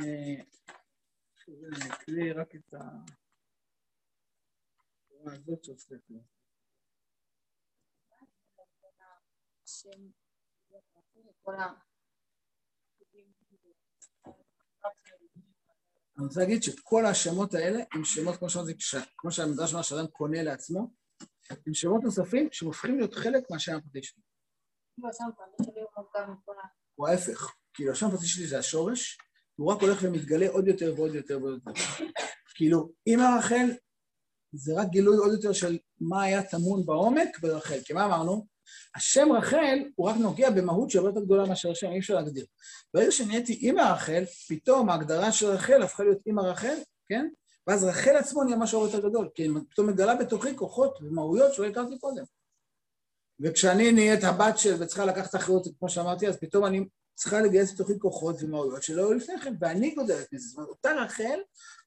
אה, אני אקריא רק את ה... הזאת שעוסקת אני רוצה להגיד שכל השמות האלה הם שמות, כמו שאמרתי, כמו שהמדרש אומר שאדם קונה לעצמו, הם שמות נוספים שהופכים להיות חלק מהשם הפרטי שלי. הוא ההפך, כאילו השם הפרטי שלי זה השורש, הוא רק הולך ומתגלה עוד יותר ועוד יותר ועוד יותר. כאילו, אמא רחל זה רק גילוי עוד יותר של מה היה טמון בעומק ברחל. כי מה אמרנו? השם רחל הוא רק נוגע במהות שהרבה יותר גדולה מאשר השם, אי אפשר להגדיר. ברגע שנהייתי אימא רחל, פתאום ההגדרה של רחל הפכה להיות אימא רחל, כן? ואז רחל עצמו נהיה משהו הרבה יותר גדול, כי היא פתאום מגלה בתוכי כוחות ומהויות שלא הכרתי קודם. וכשאני נהיית הבת של וצריכה לקחת אחריות, כמו שאמרתי, אז פתאום אני צריכה לגייס בתוכי כוחות ומהויות שלא היו לפני כן, ואני גודלת מזה. זאת אומרת, אותה רחל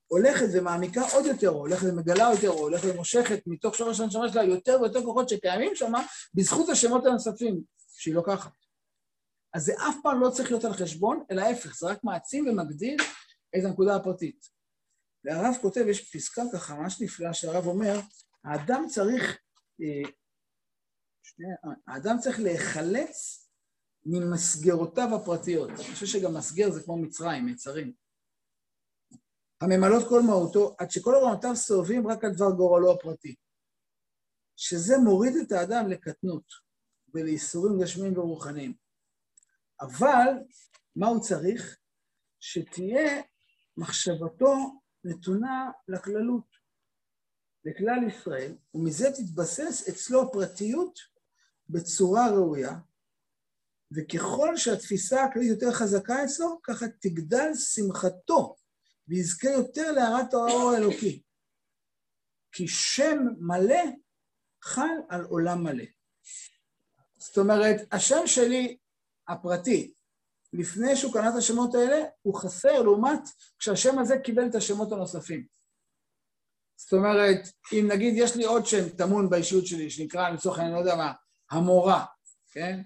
הולכת ומעמיקה עוד יותר, או הולכת ומגלה יותר, או הולכת ומושכת מתוך שורש הנשמה שלה יותר ויותר כוחות שקיימים שם, בזכות השמות הנוספים שהיא לוקחת. אז זה אף פעם לא צריך להיות על חשבון, אלא ההפך, זה רק מעצים ומגדיל את הנקודה הפרטית. והרב כותב, יש פסקה ככה ממש נפלאה שהרב אומר, האדם צריך, אה, שני, האדם צריך להיחלץ ממסגרותיו הפרטיות. אני חושב שגם מסגר זה כמו מצרים, מצרים. הממלאות כל מהותו, עד שכל עולמותיו סובבים רק על דבר גורלו הפרטי. שזה מוריד את האדם לקטנות ולייסורים גשמיים ורוחניים. אבל מה הוא צריך? שתהיה מחשבתו נתונה לכללות, לכלל ישראל, ומזה תתבסס אצלו הפרטיות בצורה ראויה, וככל שהתפיסה הכללית יותר חזקה אצלו, ככה תגדל שמחתו ויזכה יותר להערת האור האלוקי. כי שם מלא חל על עולם מלא. זאת אומרת, השם שלי הפרטי, לפני שהוא קנה את השמות האלה, הוא חסר לעומת כשהשם הזה קיבל את השמות הנוספים. זאת אומרת, אם נגיד יש לי עוד שם טמון באישיות שלי, שנקרא לצורך העניין, לא יודע מה, המורה, כן?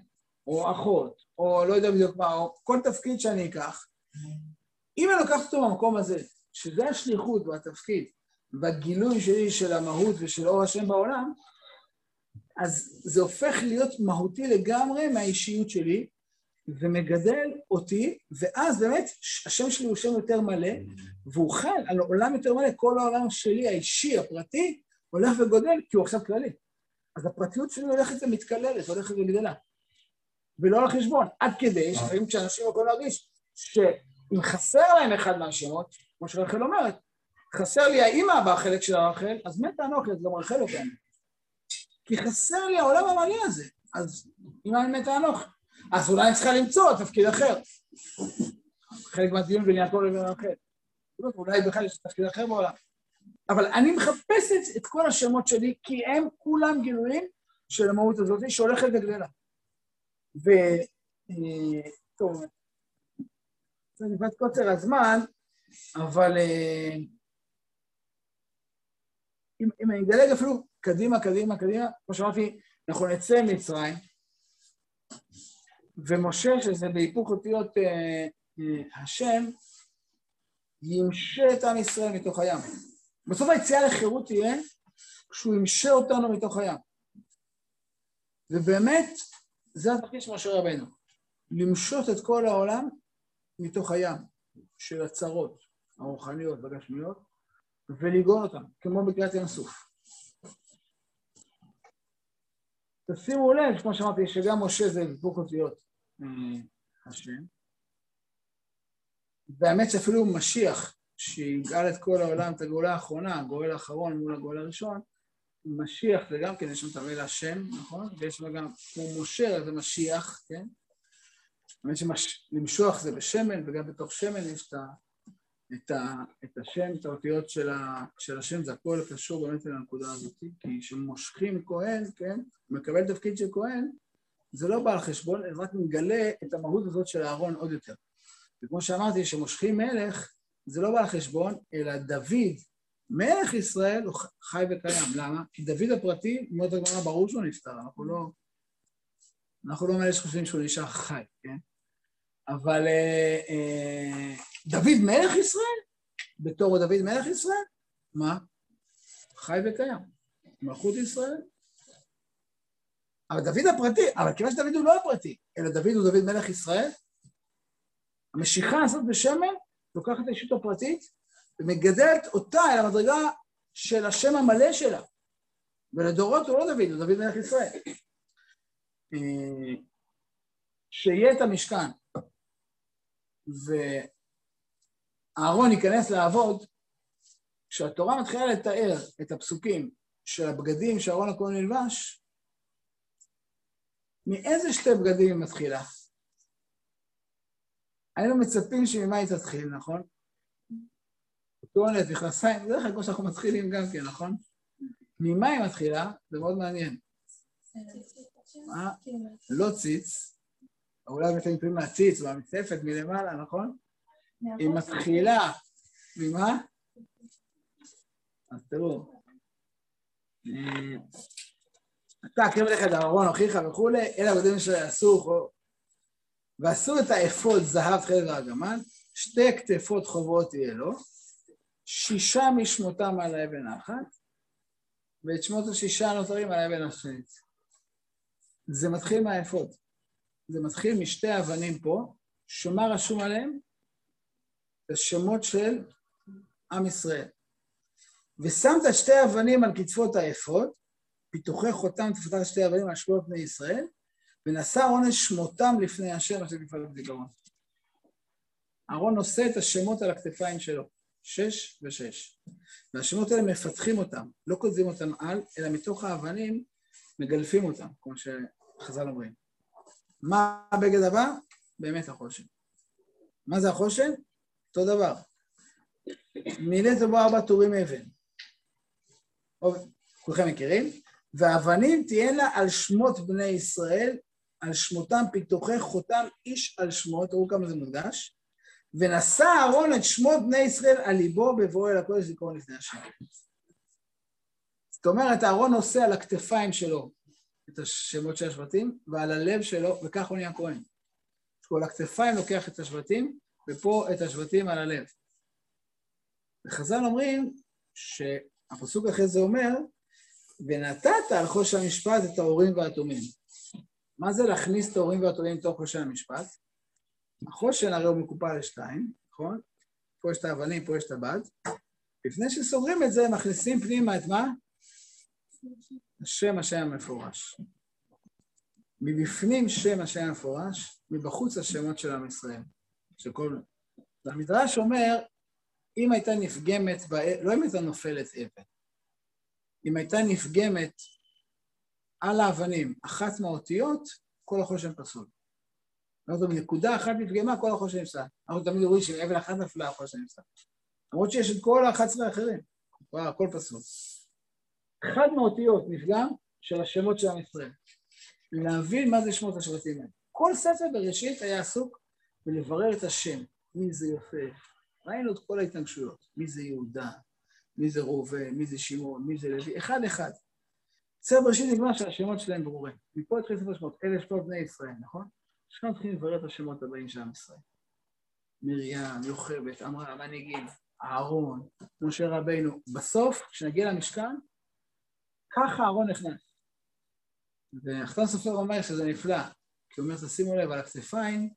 או אחות, או לא יודע בדיוק מה, או כל תפקיד שאני אקח, אם אני לוקח אותו במקום הזה, שזה השליחות והתפקיד והגילוי שלי של המהות ושל אור השם בעולם, אז זה הופך להיות מהותי לגמרי מהאישיות שלי, ומגדל אותי, ואז באמת השם שלי הוא שם יותר מלא, והוא חל על עולם יותר מלא, כל העולם שלי, האישי, הפרטי, הולך וגודל, כי הוא עכשיו כללי. אז הפרטיות שלי הולכת ומתקללת, הולכת וגדלה. ולא על חשבון, עד כדי שלפעמים כשאנשים יכולים להרגיש שאם חסר להם אחד מהשמות, כמו שרחל אומרת, חסר לי האימא בחלק של הרחל, אז מת האנוכלת, גם רחל קיימת. כי חסר לי העולם המלא הזה, אז אימא מתה האנוכלת. אז אולי אני צריכה למצוא תפקיד אחר. חלק מהדיון בין יעקב לבין רחל. אולי בכלל יש תפקיד אחר בעולם. אבל אני מחפשת את כל השמות שלי, כי הם כולם גילויים של המהות הזאת שהולכת וגדלה. ו... אה, זה מפאת קוצר הזמן, אבל אה, אם, אם אני אדלג אפילו קדימה, קדימה, קדימה, כמו שאמרתי, אנחנו נצא ממצרים, ומשה, שזה בהיפוך אותיות אה, אה, השם, ימשה את עם ישראל מתוך הים. בסוף היציאה לחירות תהיה כשהוא ימשה אותנו מתוך הים. ובאמת, זה התפקיד של משה רבנו, למשות את כל העולם מתוך הים של הצרות הרוחניות והגשמיות, ולגאול אותם, כמו בקריאת ים סוף. תשימו לב, כמו שאמרתי, שגם משה זה היפוך אותיות השם. והאמת שאפילו משיח, שיגאל את כל העולם, את הגאולה האחרונה, הגואל האחרון מול הגואל הראשון, משיח זה גם כן, יש שם את המילה השם, נכון? ויש שם גם, כמו משה, זה משיח, כן? האמת שלמשוח זה בשמן, וגם בתוך שמן יש את, ה, את, ה, את השם, את האותיות של, ה, של השם, זה הכל קשור באמת לנקודה הזאת, כי כשמושכים כהן, כן? מקבל תפקיד של כהן, זה לא בא על חשבון, אלא רק מגלה את המהות הזאת של אהרון עוד יותר. וכמו שאמרתי, כשמושכים מלך, זה לא בא על חשבון, אלא דוד, מלך ישראל, הוא חי וקיים. למה? כי דוד הפרטי, מאוד הגמרא, ברור שהוא נפטר, אנחנו לא... אנחנו לא מאלה שחושבים שהוא נשאר חי, כן? אבל אה, אה, דוד מלך ישראל? בתור דוד מלך ישראל? מה? חי וקיים. מלכות ישראל. אבל דוד הפרטי, אבל כיוון שדוד הוא לא הפרטי, אלא דוד הוא דוד מלך ישראל, המשיכה הזאת בשמן לוקחת את האישות הפרטית ומגדלת אותה אל המדרגה של השם המלא שלה. ולדורות הוא לא דוד, הוא דוד מלך ישראל. אה, שיהיה את המשכן ואהרון ייכנס לעבוד, כשהתורה מתחילה לתאר את הפסוקים של הבגדים שאהרון הכהן נלבש, מאיזה שתי בגדים היא מתחילה? היינו מצפים שממה היא תתחיל, נכון? טואלט, מכנסיים, זה כלל כמו שאנחנו מתחילים גם כן, נכון? ממה היא מתחילה? זה מאוד מעניין. לא ציץ, אולי אתם מתחילים מהציץ, מהמצפת, מלמעלה, נכון? היא מתחילה, ממה? אז תראו, אתה הקרב לך את אהרון אחיך וכולי, אלה הבגדים אשר יעשו, ועשו את האפוד זהב תכלת וארגמן, שתי כתפות חוברות יהיה לו, שישה משמותם על האבן האחת, ואת שמות השישה הנותרים על האבן השנית. זה מתחיל מהאפוד. זה מתחיל משתי אבנים פה, שמה רשום עליהם? זה שמות של עם ישראל. ושמת שתי אבנים על כתפות האפוד, פיתוחי חותם תפתח שתי אבנים על שמות בני ישראל, ונשא עונש שמותם לפני השם אשר תפעל בזיכרון. אהרון נושא את השמות על הכתפיים שלו, שש ושש. והשמות האלה מפתחים אותם, לא כותבים אותם על, אלא מתוך האבנים מגלפים אותם, כמו שחז"ל אומרים. מה הבגד הבא? באמת החושן. מה זה החושן? אותו דבר. מילאת בו ארבע טורים אבן. כולכם מכירים? ואבנים תהיינה על שמות בני ישראל, על שמותם פיתוחי חותם איש על שמו, תראו כמה זה מודגש, ונשא אהרון את שמות בני ישראל על ליבו בבואו אל הקודש לקרוא לפני השם. זאת אומרת, אהרון נושא על הכתפיים שלו את השמות של השבטים, ועל הלב שלו, וכך הוא נהיה כהן. כל הכתפיים לוקח את השבטים, ופה את השבטים על הלב. וחז"ל אומרים שהפסוק אחרי זה אומר, ונתת על חוש המשפט את ההורים והתומים. מה זה להכניס את ההורים והתומים לתוך חושן המשפט? החושן הרי הוא מקופל לשתיים, נכון? פה יש את האבנים, פה יש את הבד. לפני שסוגרים את זה, מכניסים פנימה את מה? השם השם המפורש. מבפנים שם השם המפורש, מבחוץ השמות של עם ישראל. שכל... והמדרש אומר, אם הייתה נפגמת, בא... לא אם הייתה נופלת אבן, אם הייתה נפגמת על האבנים אחת מהאותיות, כל החושן פסול. זאת אומרת, נקודה אחת נפגמה, כל החושן נפסל. אנחנו תמיד רואים שאם אבן אחת נפלה, החושן נפסל. למרות שיש את כל ה-11 האחרים, הכל פסול. אחד מהאותיות נפגם של השמות של עם ישראל. להבין מה זה שמות השבטים האלה. כל ספר בראשית היה עסוק בלברר את השם, מי זה יוסף. ראינו את כל ההתנגשויות, מי זה יהודה, מי זה ראובן, מי זה שמעון, מי זה לוי, אחד אחד. ספר בראשית נגמר שהשמות שלהם ברורים. מפה התחיל ספר שמות, אלף שמות בני ישראל, נכון? עכשיו מתחילים לברר את השמות הבאים של עם ישראל. מרים, יוכבד, אמרה, המנהיגים, אהרון, משה רבינו. בסוף, כשנגיע למשכן, ככה אהרון נכנס. והחתן סופר אומר שזה נפלא, כי הוא אומר, תשימו לב, על הכתפיים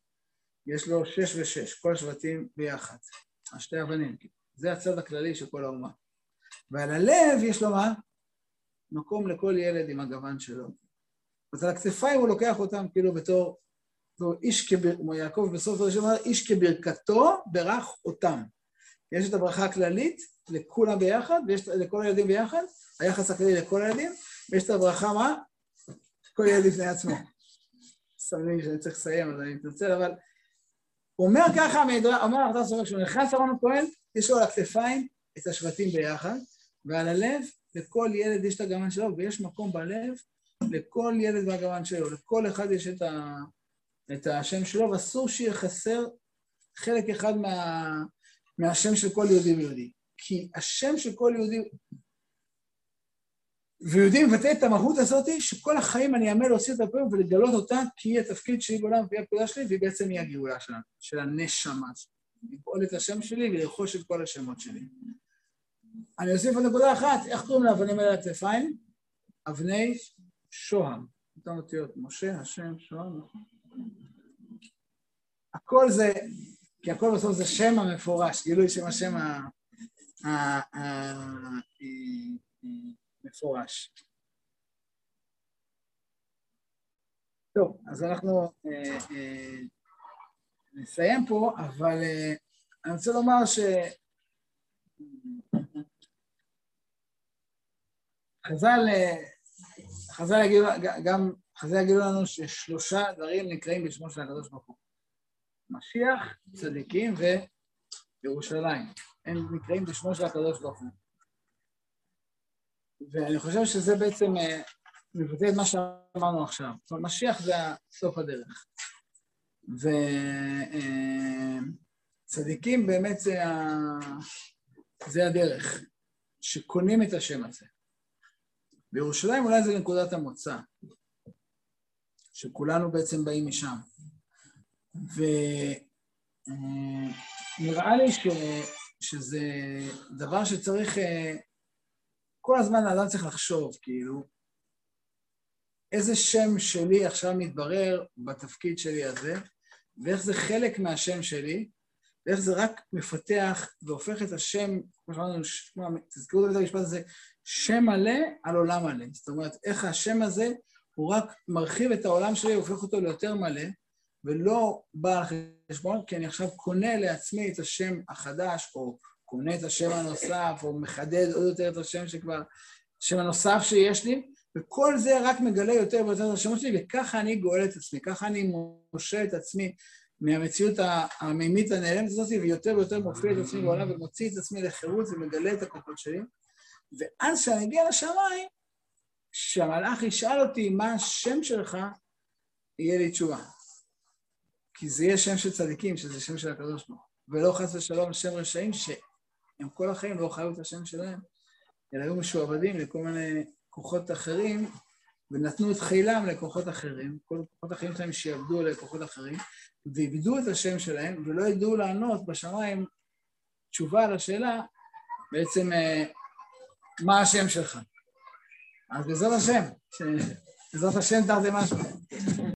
יש לו שש ושש, כל השבטים ביחד, השתי אבנים, זה הצד הכללי של כל האומה. ועל הלב יש לו מה? מקום לכל ילד עם הגוון שלו. אז על הכתפיים הוא לוקח אותם כאילו בתור, בתור איש כברכתו, כמו יעקב בסוף הראשון איש כברכתו ברך אותם. יש את הברכה הכללית לכולם ביחד, ויש לכל הילדים ביחד, היחס הכללי לכל הילדים, ויש את הברכה מה? כל ילד לפני עצמו. לי שאני צריך לסיים, אז אני מתנצל, אבל הוא אומר ככה, אומר הרב סופר, כשהוא נכנס ארון הכהן, יש לו על הכתפיים את השבטים ביחד, ועל הלב, לכל ילד יש את הגוון שלו, ויש מקום בלב לכל ילד והגוון שלו, לכל אחד יש את, ה, את השם שלו, ואסור שיהיה חסר חלק אחד מה, מהשם של כל יהודי ויהודי. כי השם של כל יהודי ויהודי מבטא את המהות הזאת שכל החיים אני אעמל להוציא את הפעמים ולגלות אותה כי היא התפקיד שלי בעולם והיא הפעולה שלי והיא בעצם היא הגאולה שלנו, של הנשמה שלי. לגאול את השם שלי ולרכוש את כל השמות שלי. אני אוסיף עוד נקודה אחת, איך קוראים לאבנים האלה הכתפיים? אבני שוהם. אותן אותיות, משה, השם, שוהם. הכל זה, כי הכל בסוף זה שם המפורש, גילוי שם השם המפורש. טוב, אז אנחנו אה, אה, נסיים פה, אבל אה, אני רוצה לומר ש... חז"ל, חז"ל יגידו, גם חז"ל יגידו לנו ששלושה דברים נקראים בשמו של הקדוש ברוך הוא. משיח, צדיקים וירושלים. הם נקראים בשמו של הקדוש ברוך הוא. ואני חושב שזה בעצם אה, מבטא את מה שאמרנו עכשיו. זאת אומרת, משיח זה סוף הדרך. וצדיקים באמת זה, ה... זה הדרך, שקונים את השם הזה. בירושלים אולי זה נקודת המוצא, שכולנו בעצם באים משם. ונראה לי ש... שזה דבר שצריך, אה, כל הזמן האדם צריך לחשוב, כאילו, איזה שם שלי עכשיו מתברר בתפקיד שלי הזה, ואיך זה חלק מהשם שלי, ואיך זה רק מפתח והופך את השם, כמו שאמרנו, תזכרו את המשפט הזה, שם מלא על עולם מלא. זאת אומרת, איך השם הזה, הוא רק מרחיב את העולם שלי, הופך אותו ליותר מלא, ולא בא על חשבון, כי אני עכשיו קונה לעצמי את השם החדש, או קונה את השם הנוסף, או מחדד עוד יותר את השם שכבר, השם הנוסף שיש לי, וכל זה רק מגלה יותר ויותר את השמות שלי, וככה אני גואל את עצמי, ככה אני מושל את עצמי מהמציאות המימית הנעלמת הזאת, ויותר ויותר מופיע את עצמי בעולם ומוציא את עצמי לחירות ומגלה את הכוחות שלי. ואז כשאני אגיע לשמיים, כשהמלאך ישאל אותי מה השם שלך, יהיה לי תשובה. כי זה יהיה שם של צדיקים, שזה שם של הקדוש ברוך הוא, ולא חס ושלום שם רשעים, שהם כל החיים לא חיו את השם שלהם, אלא היו משועבדים לכל מיני כוחות אחרים, ונתנו את חילם לכוחות אחרים, כל כוחות אחרים שלהם שיעבדו לכוחות אחרים, ואיבדו את השם שלהם, ולא ידעו לענות בשמיים תשובה על השאלה, בעצם אה, מה השם שלך. אז בעזרת השם, בעזרת השם תרתי משהו.